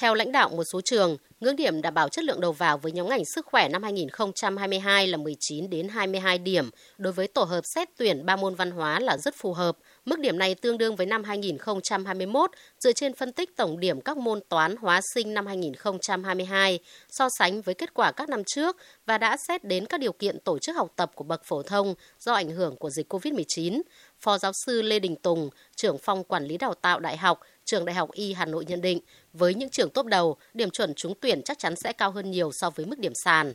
Theo lãnh đạo một số trường, ngưỡng điểm đảm bảo chất lượng đầu vào với nhóm ngành sức khỏe năm 2022 là 19 đến 22 điểm, đối với tổ hợp xét tuyển ba môn văn hóa là rất phù hợp. Mức điểm này tương đương với năm 2021 dựa trên phân tích tổng điểm các môn toán hóa sinh năm 2022 so sánh với kết quả các năm trước và đã xét đến các điều kiện tổ chức học tập của bậc phổ thông do ảnh hưởng của dịch COVID-19. Phó giáo sư Lê Đình Tùng, trưởng phòng quản lý đào tạo đại học, trường Đại học Y Hà Nội nhận định, với những trường tốt đầu, điểm chuẩn trúng tuyển chắc chắn sẽ cao hơn nhiều so với mức điểm sàn.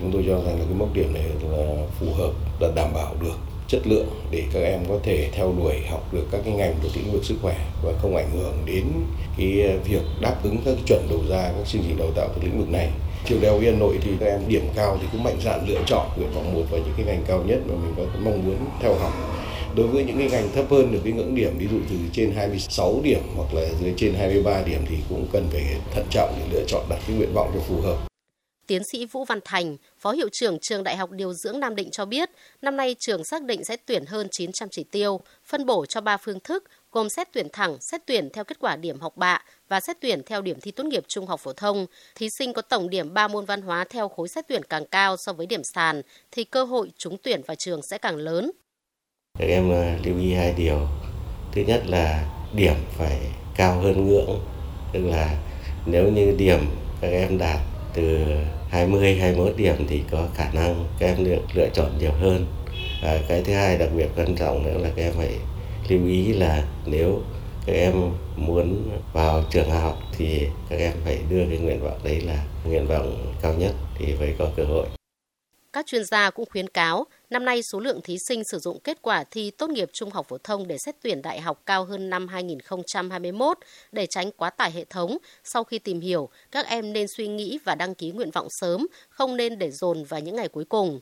Chúng tôi cho rằng là cái mức điểm này là phù hợp, là đảm bảo được chất lượng để các em có thể theo đuổi học được các cái ngành thuộc lĩnh vực sức khỏe và không ảnh hưởng đến cái việc đáp ứng các chuẩn đầu ra các chương trình đào tạo thuộc lĩnh vực này trường đại học Hà Nội thì các em điểm cao thì cũng mạnh dạn lựa chọn nguyện vọng một và những cái ngành cao nhất mà mình có mong muốn theo học đối với những cái ngành thấp hơn được cái ngưỡng điểm ví dụ từ trên 26 điểm hoặc là dưới trên 23 điểm thì cũng cần phải thận trọng để lựa chọn đặt cái nguyện vọng cho phù hợp. Tiến sĩ Vũ Văn Thành, Phó Hiệu trưởng Trường Đại học Điều dưỡng Nam Định cho biết, năm nay trường xác định sẽ tuyển hơn 900 chỉ tiêu, phân bổ cho 3 phương thức gồm xét tuyển thẳng, xét tuyển theo kết quả điểm học bạ và xét tuyển theo điểm thi tốt nghiệp trung học phổ thông. Thí sinh có tổng điểm 3 môn văn hóa theo khối xét tuyển càng cao so với điểm sàn thì cơ hội trúng tuyển vào trường sẽ càng lớn. Các em à, lưu ý hai điều. Thứ nhất là điểm phải cao hơn ngưỡng, tức là nếu như điểm các em đạt từ 20 21 điểm thì có khả năng các em được lựa chọn nhiều hơn. Và cái thứ hai đặc biệt quan trọng nữa là các em phải lưu ý là nếu các em muốn vào trường học thì các em phải đưa cái nguyện vọng đấy là nguyện vọng cao nhất thì phải có cơ hội. Các chuyên gia cũng khuyến cáo, năm nay số lượng thí sinh sử dụng kết quả thi tốt nghiệp trung học phổ thông để xét tuyển đại học cao hơn năm 2021 để tránh quá tải hệ thống. Sau khi tìm hiểu, các em nên suy nghĩ và đăng ký nguyện vọng sớm, không nên để dồn vào những ngày cuối cùng.